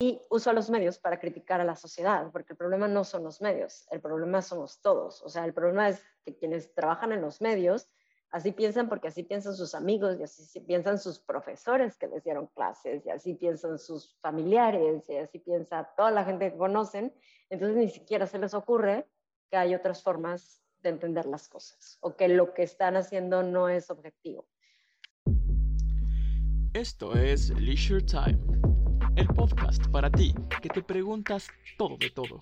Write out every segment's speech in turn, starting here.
y uso a los medios para criticar a la sociedad, porque el problema no son los medios, el problema somos todos. O sea, el problema es que quienes trabajan en los medios así piensan porque así piensan sus amigos y así piensan sus profesores que les dieron clases y así piensan sus familiares y así piensa toda la gente que conocen. Entonces ni siquiera se les ocurre que hay otras formas de entender las cosas o que lo que están haciendo no es objetivo. Esto es Leisure Time el podcast para ti que te preguntas todo de todo.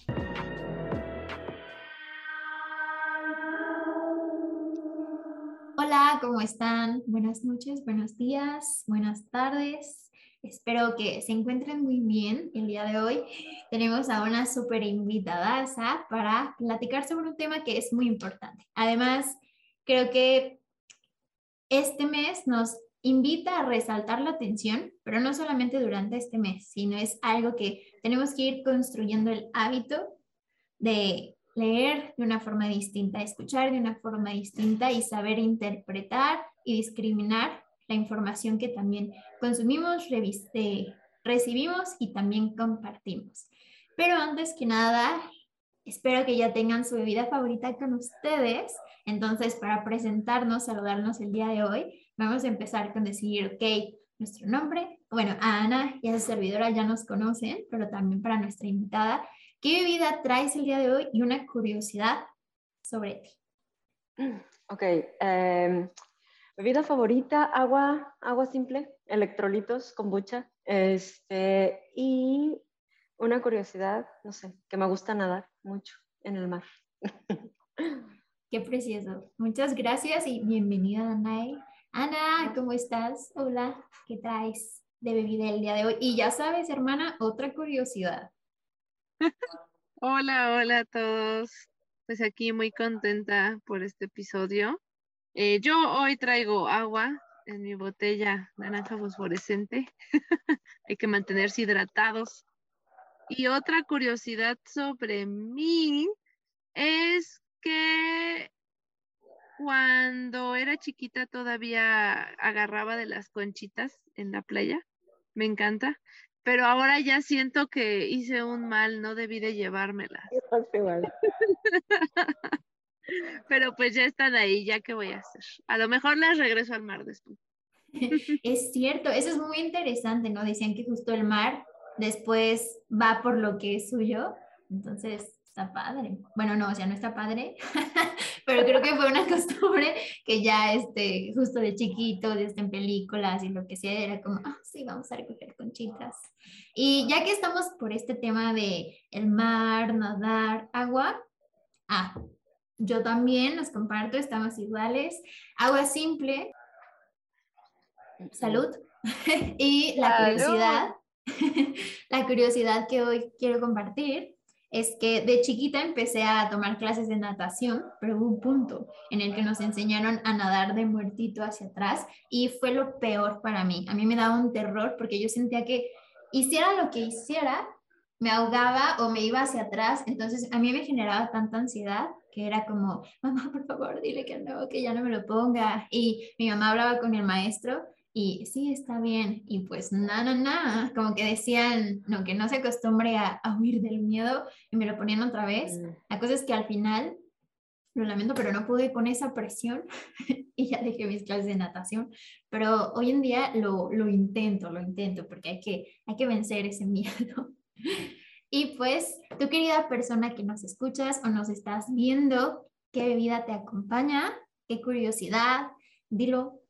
Hola, ¿cómo están? Buenas noches, buenos días, buenas tardes. Espero que se encuentren muy bien el día de hoy. Tenemos a una súper invitada para platicar sobre un tema que es muy importante. Además, creo que este mes nos invita a resaltar la atención, pero no solamente durante este mes, sino es algo que tenemos que ir construyendo el hábito de leer de una forma distinta, escuchar de una forma distinta y saber interpretar y discriminar la información que también consumimos, recibimos y también compartimos. Pero antes que nada, espero que ya tengan su bebida favorita con ustedes. Entonces, para presentarnos, saludarnos el día de hoy, Vamos a empezar con decir, ok, nuestro nombre. Bueno, a Ana y a su servidora ya nos conocen, pero también para nuestra invitada, ¿qué bebida traes el día de hoy y una curiosidad sobre ti? Ok, em, bebida favorita, agua, agua simple, electrolitos, kombucha, este, y una curiosidad, no sé, que me gusta nadar mucho en el mar. Qué precioso. Muchas gracias y bienvenida, Anae. Ana, ¿cómo estás? Hola, ¿qué traes de bebida el día de hoy? Y ya sabes, hermana, otra curiosidad. hola, hola a todos. Pues aquí muy contenta por este episodio. Eh, yo hoy traigo agua en mi botella naranja fosforescente. Hay que mantenerse hidratados. Y otra curiosidad sobre mí es que cuando era chiquita todavía agarraba de las conchitas en la playa, me encanta, pero ahora ya siento que hice un mal, no debí de llevármelas. pero pues ya están ahí, ya qué voy a hacer. A lo mejor las regreso al mar después. Es cierto, eso es muy interesante, ¿no? Decían que justo el mar después va por lo que es suyo, entonces está padre. Bueno, no, o sea, no está padre, pero creo que fue una costumbre que ya, este, justo de chiquito, desde en películas y lo que sea, era como, ah, sí, vamos a recoger conchitas. Y ya que estamos por este tema de el mar, nadar, agua, ah, yo también los comparto, estamos iguales. Agua simple, salud. y la curiosidad, la curiosidad que hoy quiero compartir es que de chiquita empecé a tomar clases de natación, pero hubo un punto en el que nos enseñaron a nadar de muertito hacia atrás y fue lo peor para mí. A mí me daba un terror porque yo sentía que hiciera lo que hiciera, me ahogaba o me iba hacia atrás, entonces a mí me generaba tanta ansiedad que era como, mamá, por favor, dile que no, que ya no me lo ponga. Y mi mamá hablaba con el maestro y sí, está bien. Y pues nada, nada, como que decían, no, que no se acostumbre a, huir del miedo y me lo ponían otra vez. Mm. La cosa es que al final, lo lamento, pero no pude con esa presión y ya dejé mis clases de natación. Pero hoy en día lo, lo intento, lo intento, porque hay que, hay que vencer ese miedo. y pues, tu querida persona que nos escuchas o nos estás viendo, ¿qué bebida te acompaña? ¿Qué curiosidad? Dilo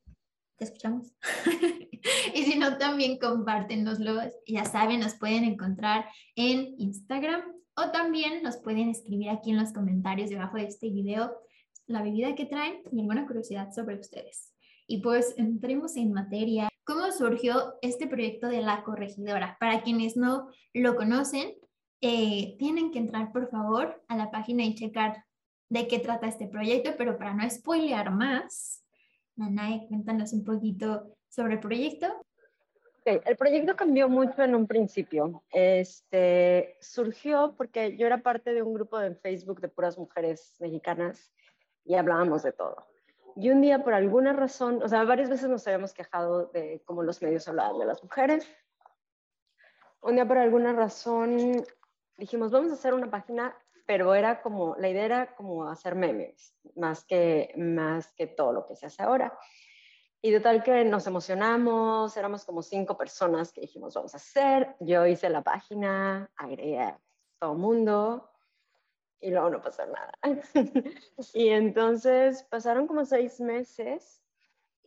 te escuchamos. y si no, también compártenoslo. Ya saben, nos pueden encontrar en Instagram o también nos pueden escribir aquí en los comentarios debajo de este video la bebida que traen y alguna curiosidad sobre ustedes. Y pues entremos en materia. ¿Cómo surgió este proyecto de la corregidora? Para quienes no lo conocen, eh, tienen que entrar por favor a la página y checar de qué trata este proyecto, pero para no spoilear más, Nanae, cuéntanos un poquito sobre el proyecto. el proyecto cambió mucho en un principio. Este, surgió porque yo era parte de un grupo de Facebook de puras mujeres mexicanas y hablábamos de todo. Y un día, por alguna razón, o sea, varias veces nos habíamos quejado de cómo los medios hablaban de las mujeres. un día por alguna razón dijimos, vamos a hacer una página, pero era como, la idea era como hacer memes, más que, más que todo lo que se hace ahora. Y de tal que nos emocionamos, éramos como cinco personas que dijimos, vamos a hacer. Yo hice la página, agregué a todo el mundo y luego no pasó nada. y entonces pasaron como seis meses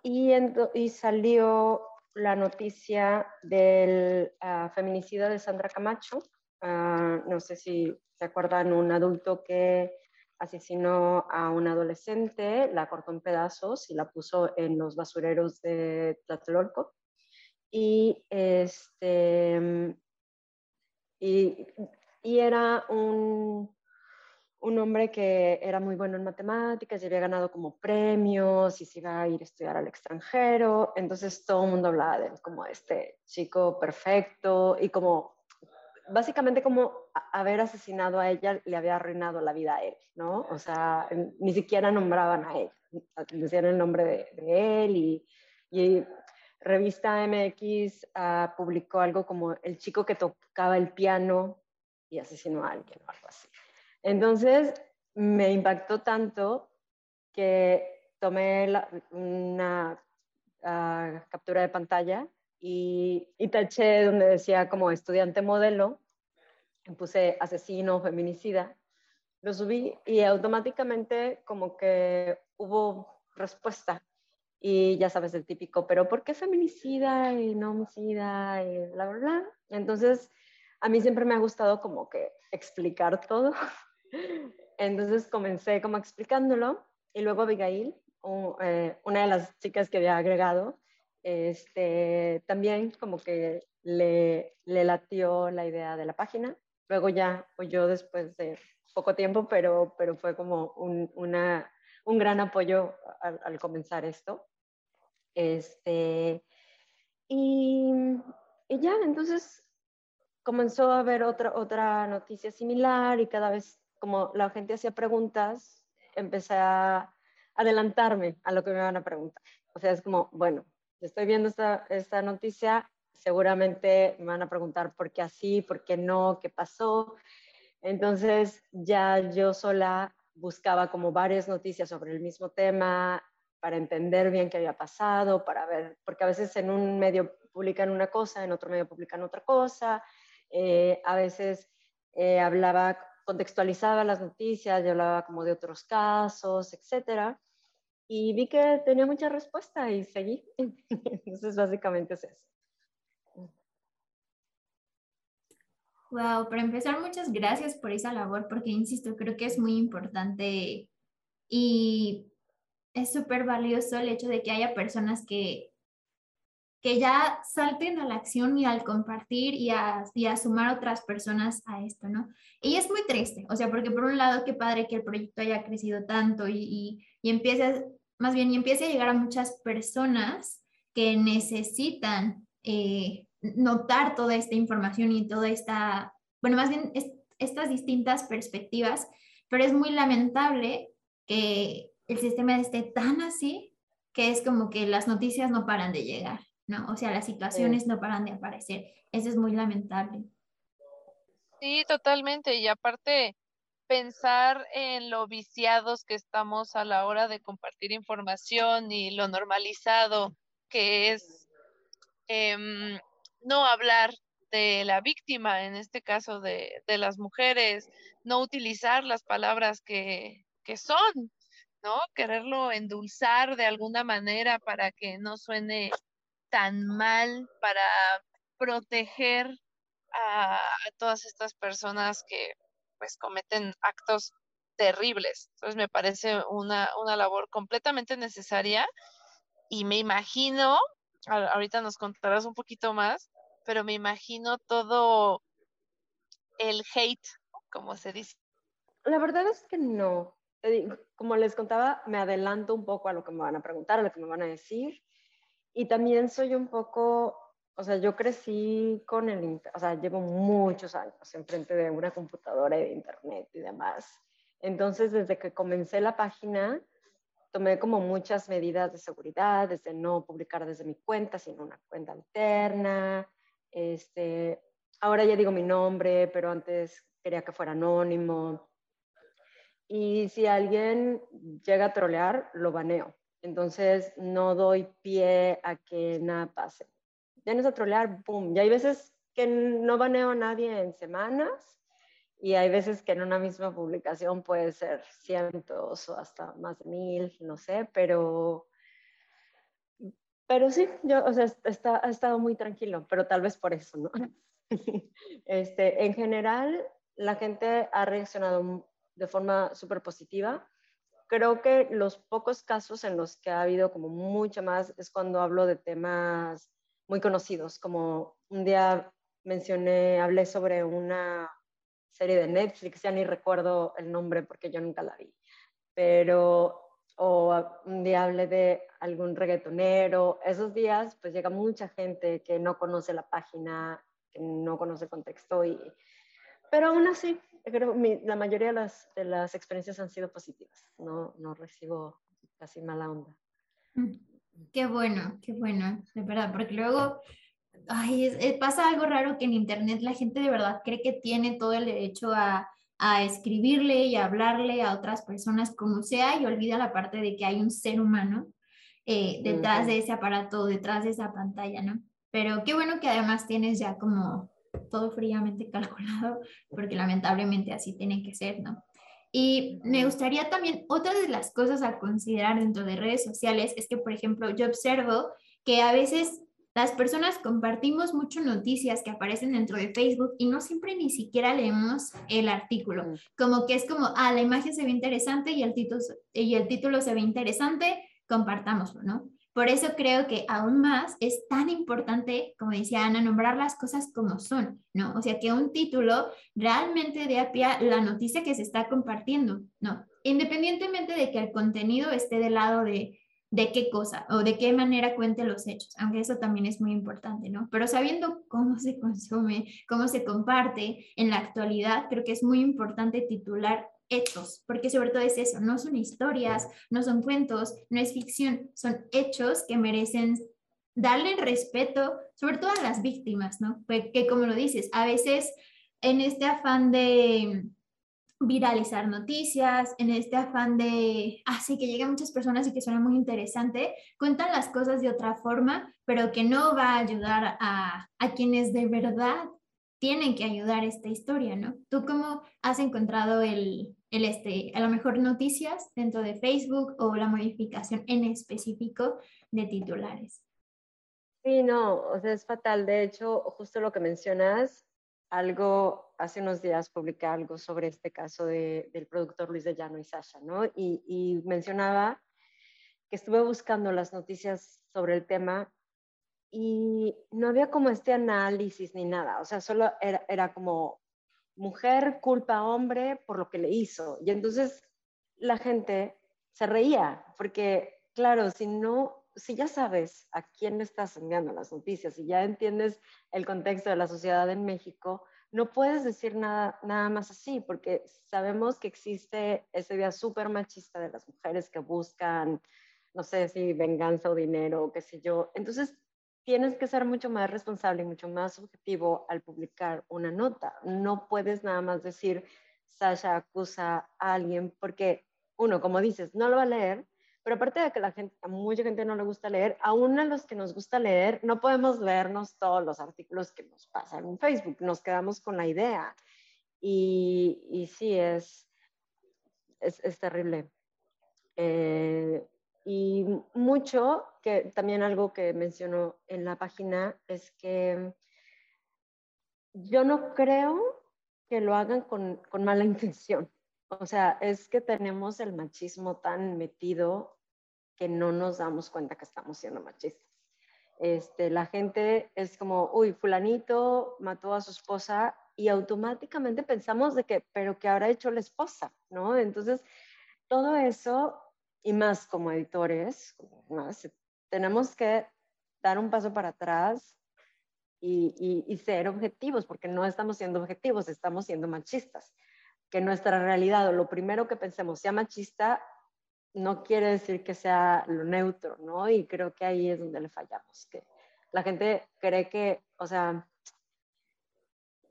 y, y salió la noticia del uh, feminicidio de Sandra Camacho. Uh, no sé si se acuerdan, un adulto que asesinó a un adolescente, la cortó en pedazos y la puso en los basureros de Tlatelolco. Y, este, y, y era un, un hombre que era muy bueno en matemáticas y había ganado como premios y se iba a ir a estudiar al extranjero. Entonces todo el mundo hablaba de él como este chico perfecto y como básicamente como haber asesinado a ella le había arruinado la vida a él, ¿no? O sea, ni siquiera nombraban a él, decían el nombre de, él y, revista MX uh, publicó algo como el chico que tocaba el piano y asesinó a alguien o algo así. Entonces me impactó tanto que tomé una uh, captura de pantalla y, y taché donde decía como estudiante modelo, puse asesino, feminicida, lo subí y automáticamente como que hubo respuesta. Y ya sabes, el típico, pero ¿por qué feminicida y no homicida y bla, bla, bla? Entonces, a mí siempre me ha gustado como que explicar todo. Entonces comencé como explicándolo y luego Abigail, eh, una de las chicas que había agregado, este, también como que le, le latió la idea de la página. Luego ya, pues yo después de poco tiempo, pero, pero fue como un, una, un gran apoyo al, al, comenzar esto. Este, y, y, ya, entonces comenzó a haber otra, otra noticia similar y cada vez como la gente hacía preguntas, empecé a adelantarme a lo que me van a preguntar. O sea, es como, bueno, estoy viendo esta, noticia, seguramente me van a preguntar por qué así, por qué no, qué pasó. Entonces ya yo sola buscaba como varias noticias sobre el mismo tema para entender bien qué había pasado, para ver, porque a veces en un medio publican una cosa, en otro medio publican otra cosa, eh, a veces eh, hablaba, contextualizaba las noticias, yo hablaba como de otros casos, etcétera y vi que tenía mucha respuesta y seguí. Entonces, básicamente es eso. Wow, para empezar, muchas gracias por esa labor, porque insisto, creo que es muy importante y es súper valioso el hecho de que haya personas que, que ya salten a la acción y al compartir y a, y a sumar otras personas a esto, ¿no? Y es muy triste, o sea, porque por un lado, qué padre que el proyecto haya crecido tanto y, y, y empiece más bien, y empiece a llegar a muchas personas que necesitan eh, notar toda esta información y toda esta, bueno, más bien estas distintas perspectivas, pero es muy lamentable que el sistema esté tan así que es como que las noticias no paran de llegar, ¿no? O sea, las situaciones no paran de aparecer. Eso es muy lamentable. Sí, totalmente. Y aparte, pensar en lo viciados que estamos a la hora de compartir información y lo normalizado que es em, no hablar de la víctima, en este caso de, de las mujeres, no utilizar las palabras que, que son, ¿no? Quererlo endulzar de alguna manera para que no suene tan mal, para proteger a, a todas estas personas que pues cometen actos terribles. Entonces me parece una, una labor completamente necesaria y me imagino, ahorita nos contarás un poquito más, pero me imagino todo el hate, como se dice. La verdad es que no. Como les contaba, me adelanto un poco a lo que me van a preguntar, a lo que me van a decir. Y también soy un poco o sea, yo crecí con el, o sea, llevo muchos años enfrente de una computadora y de internet y demás. Entonces, desde que comencé la página, tomé como muchas medidas de seguridad, desde no publicar desde mi cuenta, sino una cuenta alterna. Este, ahora ya digo mi nombre, pero antes quería que fuera anónimo. Y si alguien llega a trolear, lo baneo. Entonces no doy pie a que nada pase. Vienes a trolear, boom. Y hay veces que no baneo a nadie en semanas y hay veces que en una misma publicación puede ser cientos o hasta más de mil, no sé, pero, pero sí, yo, o sea, está, ha estado muy tranquilo, pero tal vez por eso, ¿no? Este, en general, la gente ha reaccionado de forma súper positiva. Creo que los pocos casos en los que ha habido como mucho más es cuando hablo de temas muy conocidos, como un día mencioné, hablé sobre una serie de Netflix, ya ni recuerdo el nombre porque yo nunca la vi, pero o un día hablé de algún reggaetonero, esos días pues llega mucha gente que no conoce la página, que no conoce el contexto, y, pero aún así, creo que la mayoría de las, de las experiencias han sido positivas, no, no recibo casi mala onda. Mm, qué bueno, qué bueno, de verdad, porque luego ay, pasa algo raro que en Internet la gente de verdad cree que tiene todo el derecho a, a escribirle y a hablarle a otras personas como sea y olvida la parte de que hay un ser humano eh, detrás de ese aparato, detrás de esa pantalla, ¿no? Pero qué bueno que además tienes ya como todo fríamente calculado, porque lamentablemente así tiene que ser, ¿no? Y me gustaría también, otra de las cosas a considerar dentro de redes sociales es que, por ejemplo, yo observo que a veces las personas compartimos mucho noticias que aparecen dentro de Facebook y no siempre ni siquiera leemos el artículo. Como que es como, ah, la imagen se ve interesante y el título, y el título se ve interesante, compartámoslo, ¿no? Por eso creo que aún más es tan importante, como decía Ana, nombrar las cosas como son, ¿no? O sea, que un título realmente dé a pie la noticia que se está compartiendo, ¿no? Independientemente de que el contenido esté del lado de, de qué cosa o de qué manera cuente los hechos, aunque eso también es muy importante, ¿no? Pero sabiendo cómo se consume, cómo se comparte en la actualidad, creo que es muy importante titular hechos, porque sobre todo es eso, no son historias, no son cuentos, no es ficción, son hechos que merecen darle respeto, sobre todo a las víctimas, ¿no? Porque como lo dices, a veces en este afán de viralizar noticias, en este afán de, así ah, que lleguen muchas personas y que suena muy interesante, cuentan las cosas de otra forma, pero que no va a ayudar a, a quienes de verdad tienen que ayudar esta historia, ¿no? ¿Tú cómo has encontrado el, el este, a lo mejor noticias dentro de Facebook o la modificación en específico de titulares? Sí, no, o sea, es fatal. De hecho, justo lo que mencionas, algo, hace unos días publiqué algo sobre este caso de, del productor Luis de Llano y Sasha, ¿no? Y, y mencionaba que estuve buscando las noticias sobre el tema y no había como este análisis ni nada, o sea, solo era, era como mujer culpa a hombre por lo que le hizo. Y entonces la gente se reía, porque claro, si no, si ya sabes a quién le estás enviando las noticias y ya entiendes el contexto de la sociedad en México, no puedes decir nada, nada más así, porque sabemos que existe ese día súper machista de las mujeres que buscan, no sé si venganza o dinero o qué sé yo. Entonces, tienes que ser mucho más responsable y mucho más objetivo al publicar una nota. No puedes nada más decir, Sasha acusa a alguien, porque uno, como dices, no lo va a leer, pero aparte de que la gente, a mucha gente no le gusta leer, aún a los que nos gusta leer, no podemos leernos todos los artículos que nos pasan en Facebook, nos quedamos con la idea. Y, y sí, es, es, es terrible. Eh, y mucho, que también algo que mencionó en la página, es que yo no creo que lo hagan con, con mala intención. O sea, es que tenemos el machismo tan metido que no nos damos cuenta que estamos siendo machistas. Este, la gente es como, uy, fulanito mató a su esposa y automáticamente pensamos de que, pero ¿qué habrá hecho la esposa? ¿No? Entonces, todo eso y más como editores, tenemos que dar un paso para atrás y, y, ser objetivos, porque no estamos siendo objetivos, estamos siendo machistas. Que nuestra realidad o lo primero que pensemos sea machista, no quiere decir que sea lo neutro, ¿no? Y creo que ahí es donde le fallamos, que la gente cree que, o sea,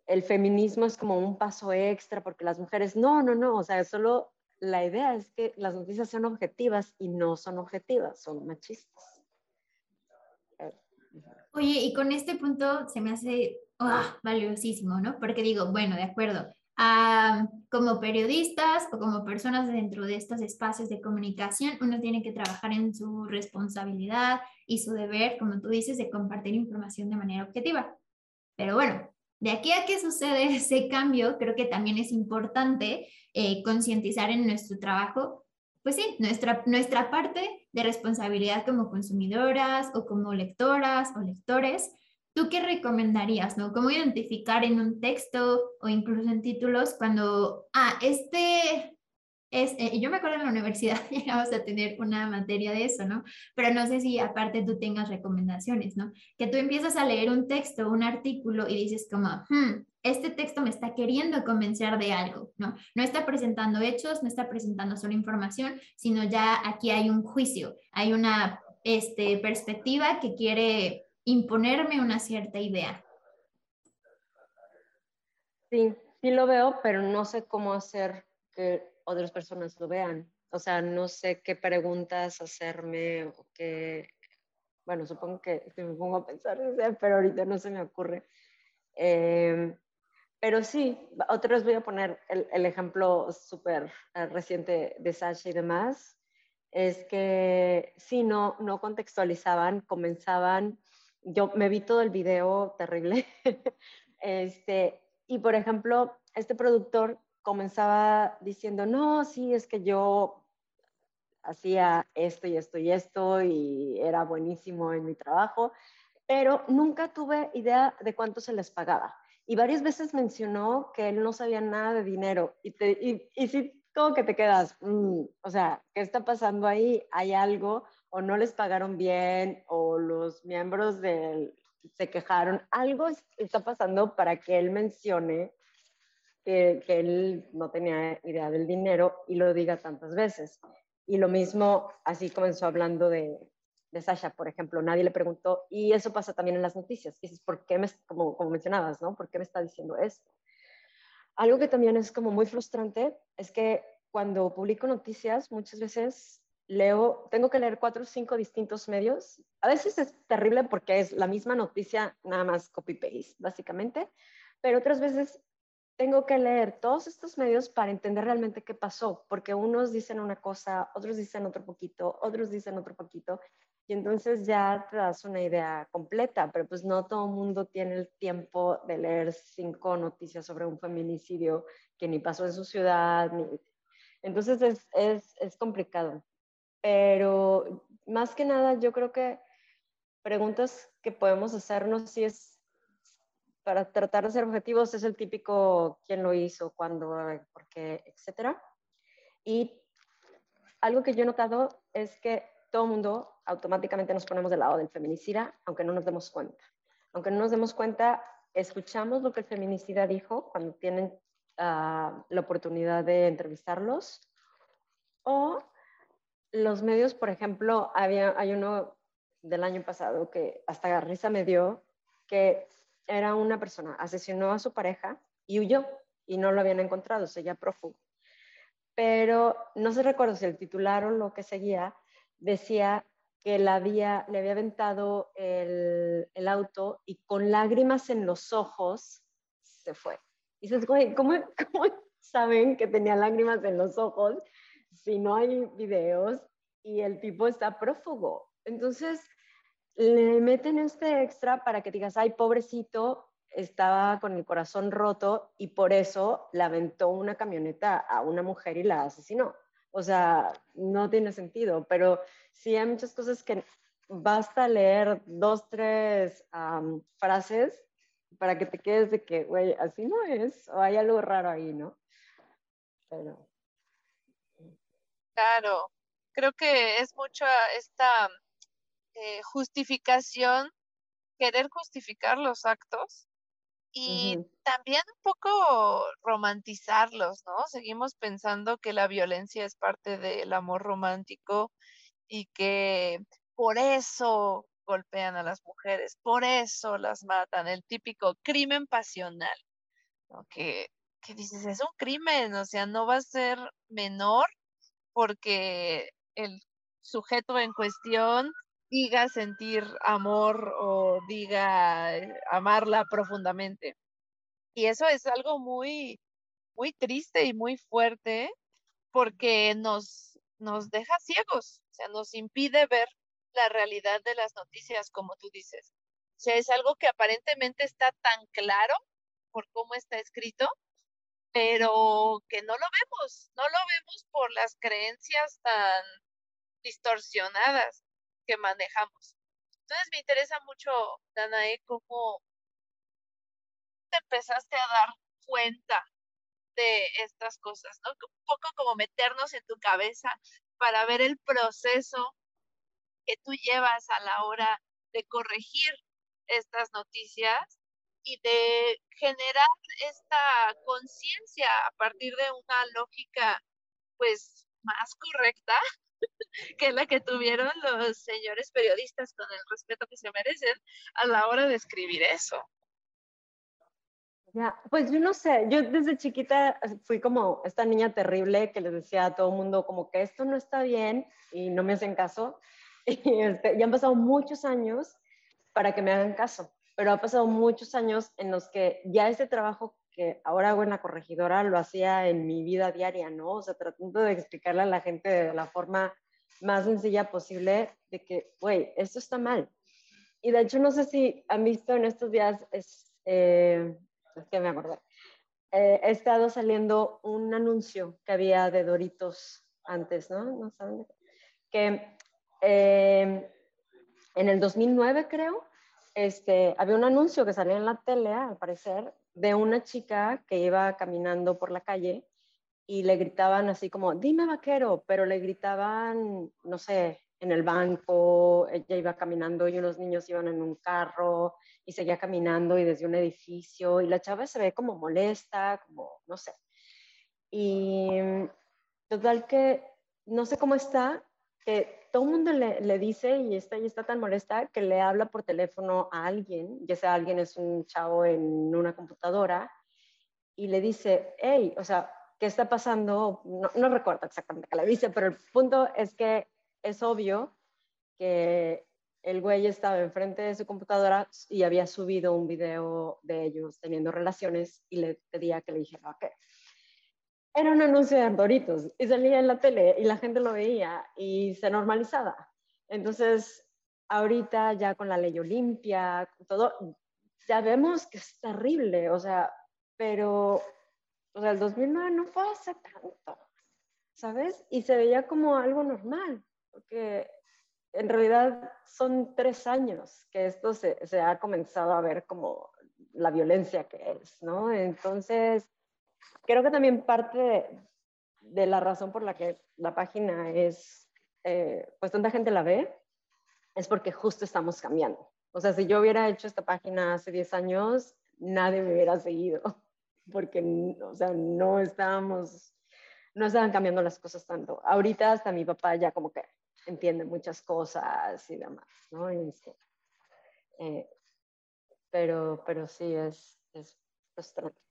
el feminismo es como un paso extra porque las mujeres, no, no, no, o sea, solo la idea es que las noticias sean objetivas y no son objetivas, son machistas. Oye, y con este punto se me hace ah, valiosísimo, ¿no? Porque digo, bueno, de acuerdo, ah, como periodistas o como personas dentro de estos espacios de comunicación, uno tiene que trabajar en su responsabilidad y su deber, como tú dices, de compartir información de manera objetiva. Pero bueno, de aquí a que sucede ese cambio, creo que también es importante eh, concientizar en nuestro trabajo, pues sí, nuestra, nuestra parte de responsabilidad como consumidoras o como lectoras o lectores. ¿Tú qué recomendarías, no? ¿Cómo identificar en un texto o incluso en títulos cuando, ah, este es, eh, yo me acuerdo en la universidad llegamos a tener una materia de eso, ¿no? Pero no sé si aparte tú tengas recomendaciones, ¿no? Que tú empiezas a leer un texto, un artículo y dices como, hmm, este texto me está queriendo convencer de algo, ¿no? No está presentando hechos, no está presentando solo información, sino ya aquí hay un juicio, hay una este, perspectiva que quiere imponerme una cierta idea. Sí, sí lo veo, pero no sé cómo hacer que otras personas lo vean. O sea, no sé qué preguntas hacerme o qué, bueno, supongo que me pongo a pensar, pero ahorita no se me ocurre. Em, pero sí, otra vez voy a poner el, ejemplo súper eh, reciente de Sasha y demás. Es que sí, no, no contextualizaban, comenzaban, yo me vi todo el video terrible, este, y por ejemplo, este productor comenzaba diciendo, no, sí, es que yo hacía esto y esto y esto y era buenísimo en mi trabajo, pero nunca tuve idea de cuánto se les pagaba. Y varias veces mencionó que él no sabía nada de dinero y, te, y, y sí, como que te quedas, mm, o sea, ¿qué está pasando ahí? ¿Hay algo? ¿O no les pagaron bien? ¿O los miembros del se quejaron? Algo está pasando para que él mencione que, él no tenía idea del dinero y lo diga tantas veces. Y lo mismo, así comenzó hablando de, de Sasha, por ejemplo, nadie le preguntó, y eso pasa también en las noticias, dices, ¿por qué me, como, como mencionabas, ¿no? ¿Por qué me está diciendo esto? Algo que también es como muy frustrante es que cuando publico noticias, muchas veces leo, tengo que leer cuatro o cinco distintos medios. A veces es terrible porque es la misma noticia, nada más copy-paste, básicamente, pero otras veces tengo que leer todos estos medios para entender realmente qué pasó, porque unos dicen una cosa, otros dicen otro poquito, otros dicen otro poquito, y entonces ya te das una idea completa, pero pues no todo el mundo tiene el tiempo de leer cinco noticias sobre un feminicidio que ni pasó en su ciudad, ni... entonces es, es, es complicado. Pero más que nada, yo creo que preguntas que podemos hacernos si es para tratar de ser objetivos es el típico quién lo hizo, cuándo, por qué, etc. Y algo que yo he notado es que todo el mundo automáticamente nos ponemos del lado del feminicida, aunque no nos demos cuenta. Aunque no nos demos cuenta, escuchamos lo que el feminicida dijo cuando tienen uh, la oportunidad de entrevistarlos. O los medios, por ejemplo, había, hay uno del año pasado que hasta risa me dio, que era una persona, asesinó a su pareja y huyó y no lo habían encontrado, seguía prófugo. Pero no se recuerda si el titular o lo que seguía decía que la había, le había aventado el, el, auto y con lágrimas en los ojos se fue. Y dices, güey, ¿cómo, ¿cómo saben que tenía lágrimas en los ojos si no hay videos y el tipo está prófugo? Entonces, le meten este extra para que digas, ay, pobrecito, estaba con el corazón roto y por eso le aventó una camioneta a una mujer y la asesinó. O sea, no tiene sentido, pero sí hay muchas cosas que basta leer dos, tres frases para que te quedes de que, güey, así no es, o hay algo raro ahí, ¿no? Claro, creo que es mucho esta eh, justificación, querer justificar los actos y también un poco romantizarlos, ¿no? Seguimos pensando que la violencia es parte del amor romántico y que por eso golpean a las mujeres, por eso las matan, el típico crimen pasional. que, que dices, es un crimen, o sea, no va a ser menor porque el sujeto en cuestión diga sentir amor o diga eh, amarla profundamente. Y eso es algo muy, muy triste y muy fuerte porque nos, nos deja ciegos, o sea, nos impide ver la realidad de las noticias, como tú dices. O sea, es algo que aparentemente está tan claro por cómo está escrito, pero que no lo vemos, no lo vemos por las creencias tan distorsionadas que manejamos. Entonces me interesa mucho, Danae, cómo te empezaste a dar cuenta de estas cosas, ¿no? Un poco como meternos en tu cabeza para ver el proceso que tú llevas a la hora de corregir estas noticias y de generar esta conciencia a partir de una lógica pues más correcta que la que tuvieron los señores periodistas con el respeto que se merecen a la hora de escribir eso. Ya, pues yo no sé, yo desde chiquita fui como esta niña terrible que les decía a todo el mundo como que esto no está bien y no me hacen caso. Y este, ya han pasado muchos años para que me hagan caso, pero ha pasado muchos años en los que ya ese trabajo que ahora hago en la corregidora lo hacía en mi vida diaria, ¿no? O sea, tratando de explicarle a la gente de la forma más sencilla posible de que, güey, esto está mal. Y de hecho, no sé si han visto en estos días, es, eh, es que me acordé, eh, he estado saliendo un anuncio que había de Doritos antes, ¿no? No saben que eh, en el 2009 creo, este, había un anuncio que salía en la tele, al parecer, de una chica que iba caminando por la calle y le gritaban así como, dime vaquero, pero le gritaban, no sé, en el banco, ella iba caminando y unos niños iban en un carro y seguía caminando y desde un edificio y la chava se ve como molesta, como, no sé. Y total que, no sé cómo está, que todo el mundo le, dice y está, y está tan molesta que le habla por teléfono a alguien, ya sea alguien es un chavo en una computadora, y le dice, hey, o sea, qué está pasando, no, no recuerdo exactamente qué le dice, pero el punto es que es obvio que el güey estaba enfrente de su computadora y había subido un video de ellos teniendo relaciones y le pedía que le dijera qué. Era un anuncio de Doritos y salía en la tele y la gente lo veía y se normalizaba. Entonces, ahorita ya con la ley Olimpia, todo, ya vemos que es terrible, o sea, pero o sea, el 2009 no fue hace tanto, ¿sabes? Y se veía como algo normal, porque en realidad son tres años que esto se ha comenzado a ver como la violencia que es, ¿no? Entonces, creo que también parte de, de la razón por la que la página es, eh, pues tanta gente la ve, es porque justo estamos cambiando. O sea, si yo hubiera hecho esta página hace 10 años, nadie me hubiera seguido porque, o sea, no estábamos, no estaban cambiando las cosas tanto. Ahorita hasta mi papá ya como que entiende muchas cosas y demás, ¿no? Este, eh, pero, pero sí, es, es frustrante.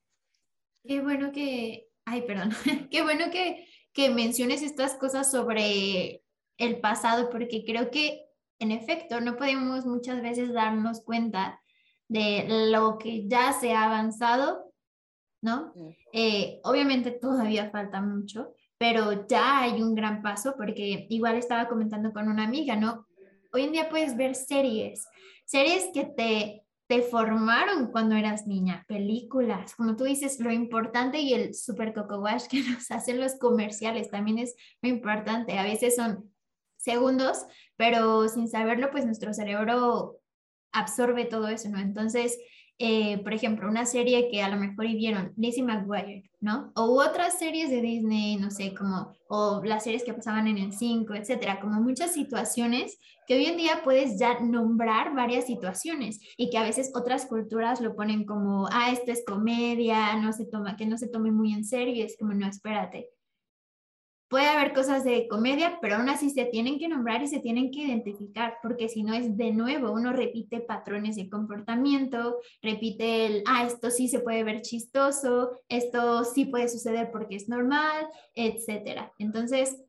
Qué bueno que, ay, perdón, qué bueno que, que menciones estas cosas sobre el pasado, porque creo que en efecto no podemos muchas veces darnos cuenta de lo que ya se ha avanzado ¿no? Eh, obviamente todavía falta mucho, pero ya hay un gran paso porque igual estaba comentando con una amiga, ¿no? Hoy en día puedes ver series, series que te, te formaron cuando eras niña, películas, como tú dices, lo importante y el super coco wash que nos hacen los comerciales también es muy importante. A veces son segundos, pero sin saberlo, pues nuestro cerebro absorbe todo eso, ¿no? Entonces, eh, por ejemplo, una serie que a lo mejor vieron, Lizzie McGuire, ¿no? O otras series de Disney, no sé, como, o las series que pasaban en el 5, etcétera, como muchas situaciones que hoy en día puedes ya nombrar varias situaciones y que a veces otras culturas lo ponen como, ah, esto es comedia, no se toma, que no se tome muy en serio, es como, no, espérate. Puede haber cosas de comedia, pero aún así se tienen que nombrar y se tienen que identificar, porque si no es de nuevo, uno repite patrones de comportamiento, repite el, ah, esto sí se puede ver chistoso, esto sí puede suceder porque es normal, etcétera. Entonces,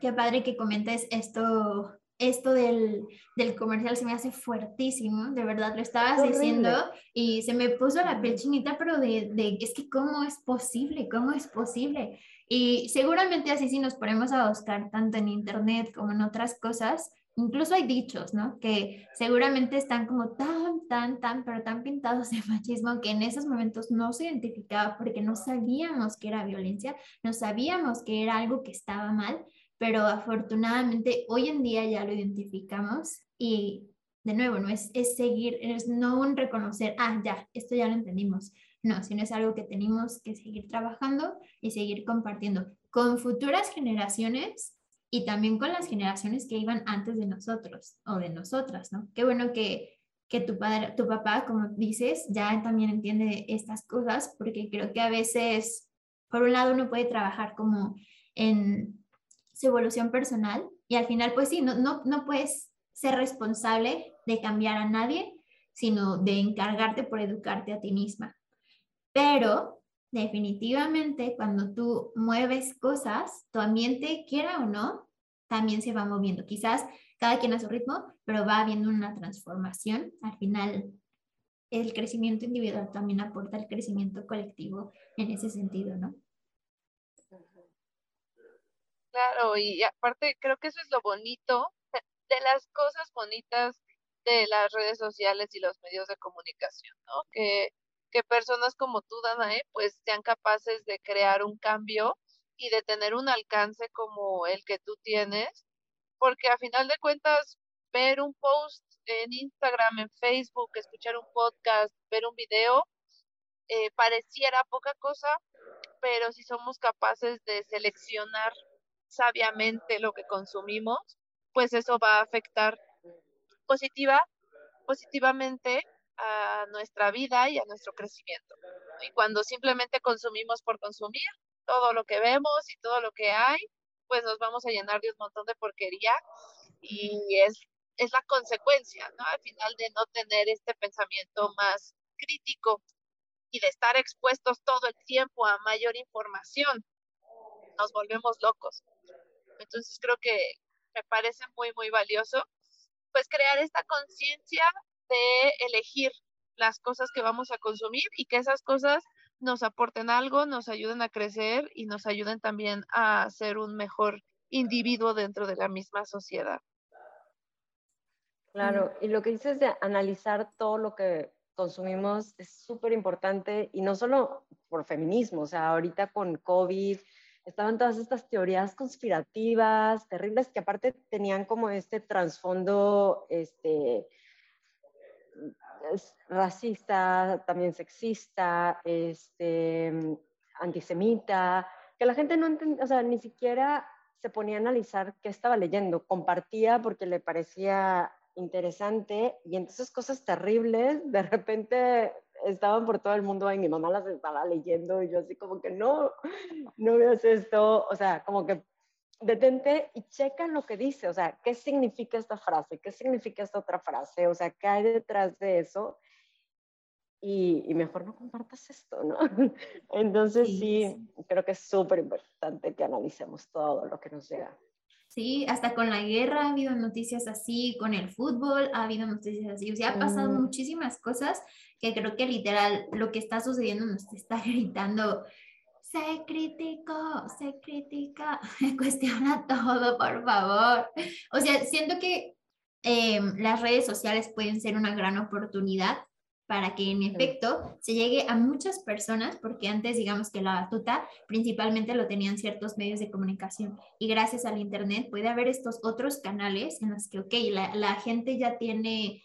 qué padre que comentes esto. Esto del, del comercial se me hace fuertísimo, de verdad lo estabas diciendo y se me puso la piel chinita, pero de, de, es que cómo es posible, cómo es posible. Y seguramente así si nos ponemos a buscar tanto en internet como en otras cosas, incluso hay dichos, ¿no? Que seguramente están como tan, tan, tan, pero tan pintados de machismo que en esos momentos no se identificaba porque no sabíamos que era violencia, no sabíamos que era algo que estaba mal, pero afortunadamente hoy en día ya lo identificamos y de nuevo, no es, es seguir, es no un reconocer, ah, ya, esto ya lo entendimos, no, sino es algo que tenemos que seguir trabajando y seguir compartiendo con futuras generaciones y también con las generaciones que iban antes de nosotros o de nosotras, ¿no? Qué bueno que, que tu, padre, tu papá, como dices, ya también entiende estas cosas, porque creo que a veces, por un lado, uno puede trabajar como en su evolución personal y al final, pues sí, no, no, no puedes ser responsable de cambiar a nadie, sino de encargarte por educarte a ti misma. Pero definitivamente cuando tú mueves cosas, tu ambiente, quiera o no, también se va moviendo. Quizás cada quien a su ritmo, pero va habiendo una transformación. Al final, el crecimiento individual también aporta el crecimiento colectivo en ese sentido, ¿no? Claro, y aparte creo que eso es lo bonito de las cosas bonitas de las redes sociales y los medios de comunicación, ¿no? Que que personas como tú, Danae, pues sean capaces de crear un cambio y de tener un alcance como el que tú tienes, porque a final de cuentas, ver un post en Instagram, en Facebook, escuchar un podcast, ver un video, eh, pareciera poca cosa, pero si somos capaces de seleccionar sabiamente lo que consumimos, pues eso va a afectar positiva, positivamente a nuestra vida y a nuestro crecimiento. Y cuando simplemente consumimos por consumir todo lo que vemos y todo lo que hay, pues nos vamos a llenar de un montón de porquería y es, es la consecuencia, ¿no? Al final de no tener este pensamiento más crítico y de estar expuestos todo el tiempo a mayor información, nos volvemos locos. Entonces creo que me parece muy, muy valioso, pues crear esta conciencia de elegir las cosas que vamos a consumir y que esas cosas nos aporten algo, nos ayuden a crecer y nos ayuden también a ser un mejor individuo dentro de la misma sociedad. Claro, y lo que dices de analizar todo lo que consumimos es súper importante y no solo por feminismo, o sea, ahorita con COVID estaban todas estas teorías conspirativas terribles que aparte tenían como este trasfondo, este, es racista, también sexista, este, antisemita, que la gente no entendía, o sea, ni siquiera se ponía a analizar qué estaba leyendo, compartía porque le parecía interesante y entonces cosas terribles de repente estaban por todo el mundo y mi mamá las estaba leyendo y yo así como que no, no veas esto, o sea, como que detente y checa lo que dice, o sea, ¿qué significa esta frase? ¿Qué significa esta otra frase? O sea, ¿qué hay detrás de eso? Y, mejor no compartas esto, ¿no? Entonces sí, creo que es súper importante que analicemos todo lo que nos llega. Sí, hasta con la guerra ha habido noticias así, con el fútbol ha habido noticias así, o sea, ha pasado muchísimas cosas que creo que literal lo que está sucediendo nos está gritando, se criticó, se critica, cuestiona todo, por favor. O sea, siento que em, las redes sociales pueden ser una gran oportunidad para que en efecto se llegue a muchas personas, porque antes digamos que la batuta principalmente lo tenían ciertos medios de comunicación y gracias al Internet puede haber estos otros canales en los que, ok, la, la gente ya tiene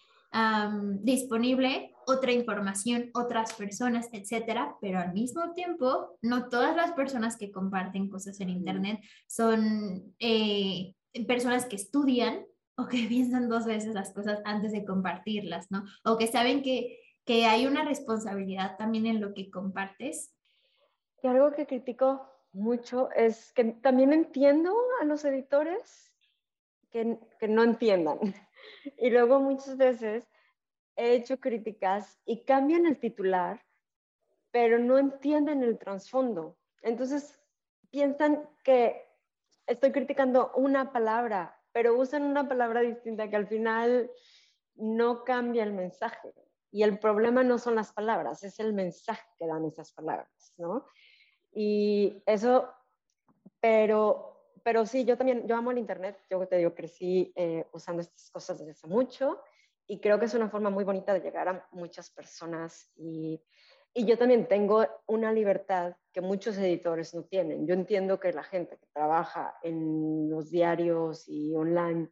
disponible otra información, otras personas, etcétera, pero al mismo tiempo, no todas las personas que comparten cosas en Internet son eh, personas que estudian o que piensan dos veces las cosas antes de compartirlas, ¿no? O que saben que, que hay una responsabilidad también en lo que compartes. Y algo que critico mucho es que también entiendo a los editores que, que no entiendan. Y luego muchas veces he hecho críticas y cambian el titular, pero no entienden el trasfondo. Entonces piensan que estoy criticando una palabra, pero usan una palabra distinta que al final no cambia el mensaje. Y el problema no son las palabras, es el mensaje que dan esas palabras, ¿no? Y eso, pero, pero sí, yo también, yo amo el Internet, yo te digo, crecí eh, usando estas cosas desde hace mucho y creo que es una forma muy bonita de llegar a muchas personas y, y yo también tengo una libertad que muchos editores no tienen. Yo entiendo que la gente que trabaja en los diarios y online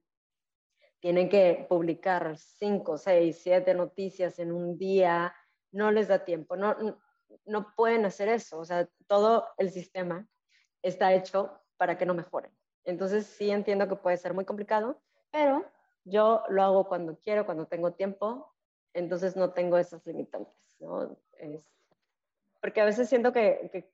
tienen que publicar cinco, seis, siete noticias en un día, no les da tiempo, no, no pueden hacer eso. O sea, todo el sistema está hecho para que no mejoren. Entonces sí entiendo que puede ser muy complicado, pero yo lo hago cuando quiero, cuando tengo tiempo, entonces no tengo esas limitantes, ¿no? porque a veces siento que, que,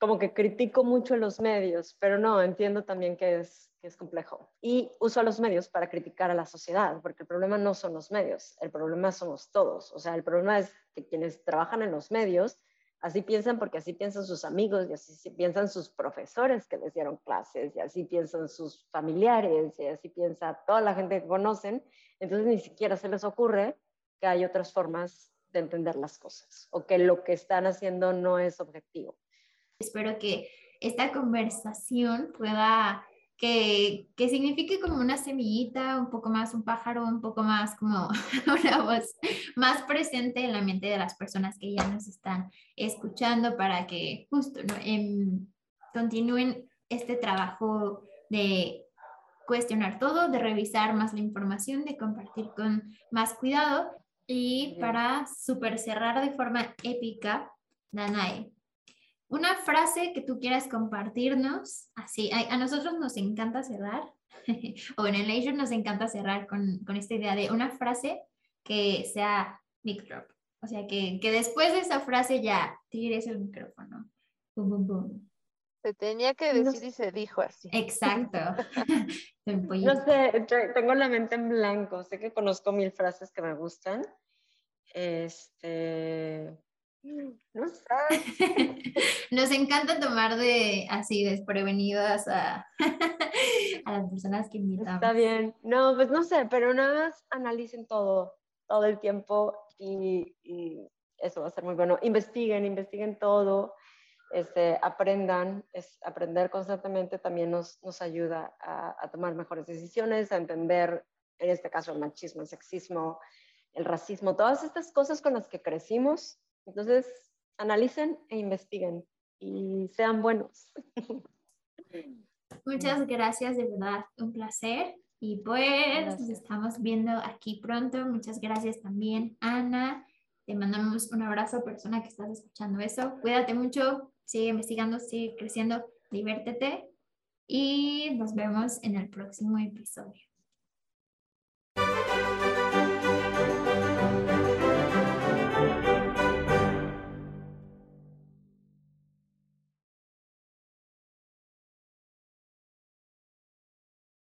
como que critico mucho los medios, pero no, entiendo también que es, que es complejo. Y uso a los medios para criticar a la sociedad, porque el problema no son los medios, el problema somos todos. O sea, el problema es que quienes trabajan en los medios así piensan porque así piensan sus amigos y así piensan sus profesores que les dieron clases y así piensan sus familiares y así piensa toda la gente que conocen. Entonces ni siquiera se les ocurre que hay otras formas de entender las cosas o que lo que están haciendo no es objetivo. Espero que esta conversación pueda que, que, signifique como una semillita, un poco más un pájaro, un poco más como una voz más presente en la mente de las personas que ya nos están escuchando para que justo ¿no? Em, continúen este trabajo de cuestionar todo, de revisar más la información, de compartir con más cuidado y para super cerrar de forma épica, Danae, una frase que tú quieras compartirnos, así, a, nosotros nos encanta cerrar, o en el Leisure nos encanta cerrar con, con, esta idea de una frase que sea mic drop. O sea, que, que después de esa frase ya tires el micrófono. Boom, boom, boom. Se tenía que decir y se dijo así. Exacto. no sé, tengo la mente en blanco. Sé que conozco mil frases que me gustan. Este, no sé. Nos encanta tomar de así desprevenidas a, a las personas que invitamos. Está bien. No, pues no sé, pero nada más analicen todo, todo el tiempo y, eso va a ser muy bueno. Investiguen, investiguen todo, este, aprendan. Es, aprender constantemente también nos, nos ayuda a, a tomar mejores decisiones, a entender, en este caso, el machismo, el sexismo, el racismo, todas estas cosas con las que crecimos entonces, analicen e investiguen y sean buenos. Muchas gracias, de verdad, un placer. Y pues nos estamos viendo aquí pronto. Muchas gracias también, Ana. Te mandamos un abrazo, persona que estás escuchando eso. Cuídate mucho, sigue investigando, sigue creciendo, diviértete y nos vemos en el próximo episodio.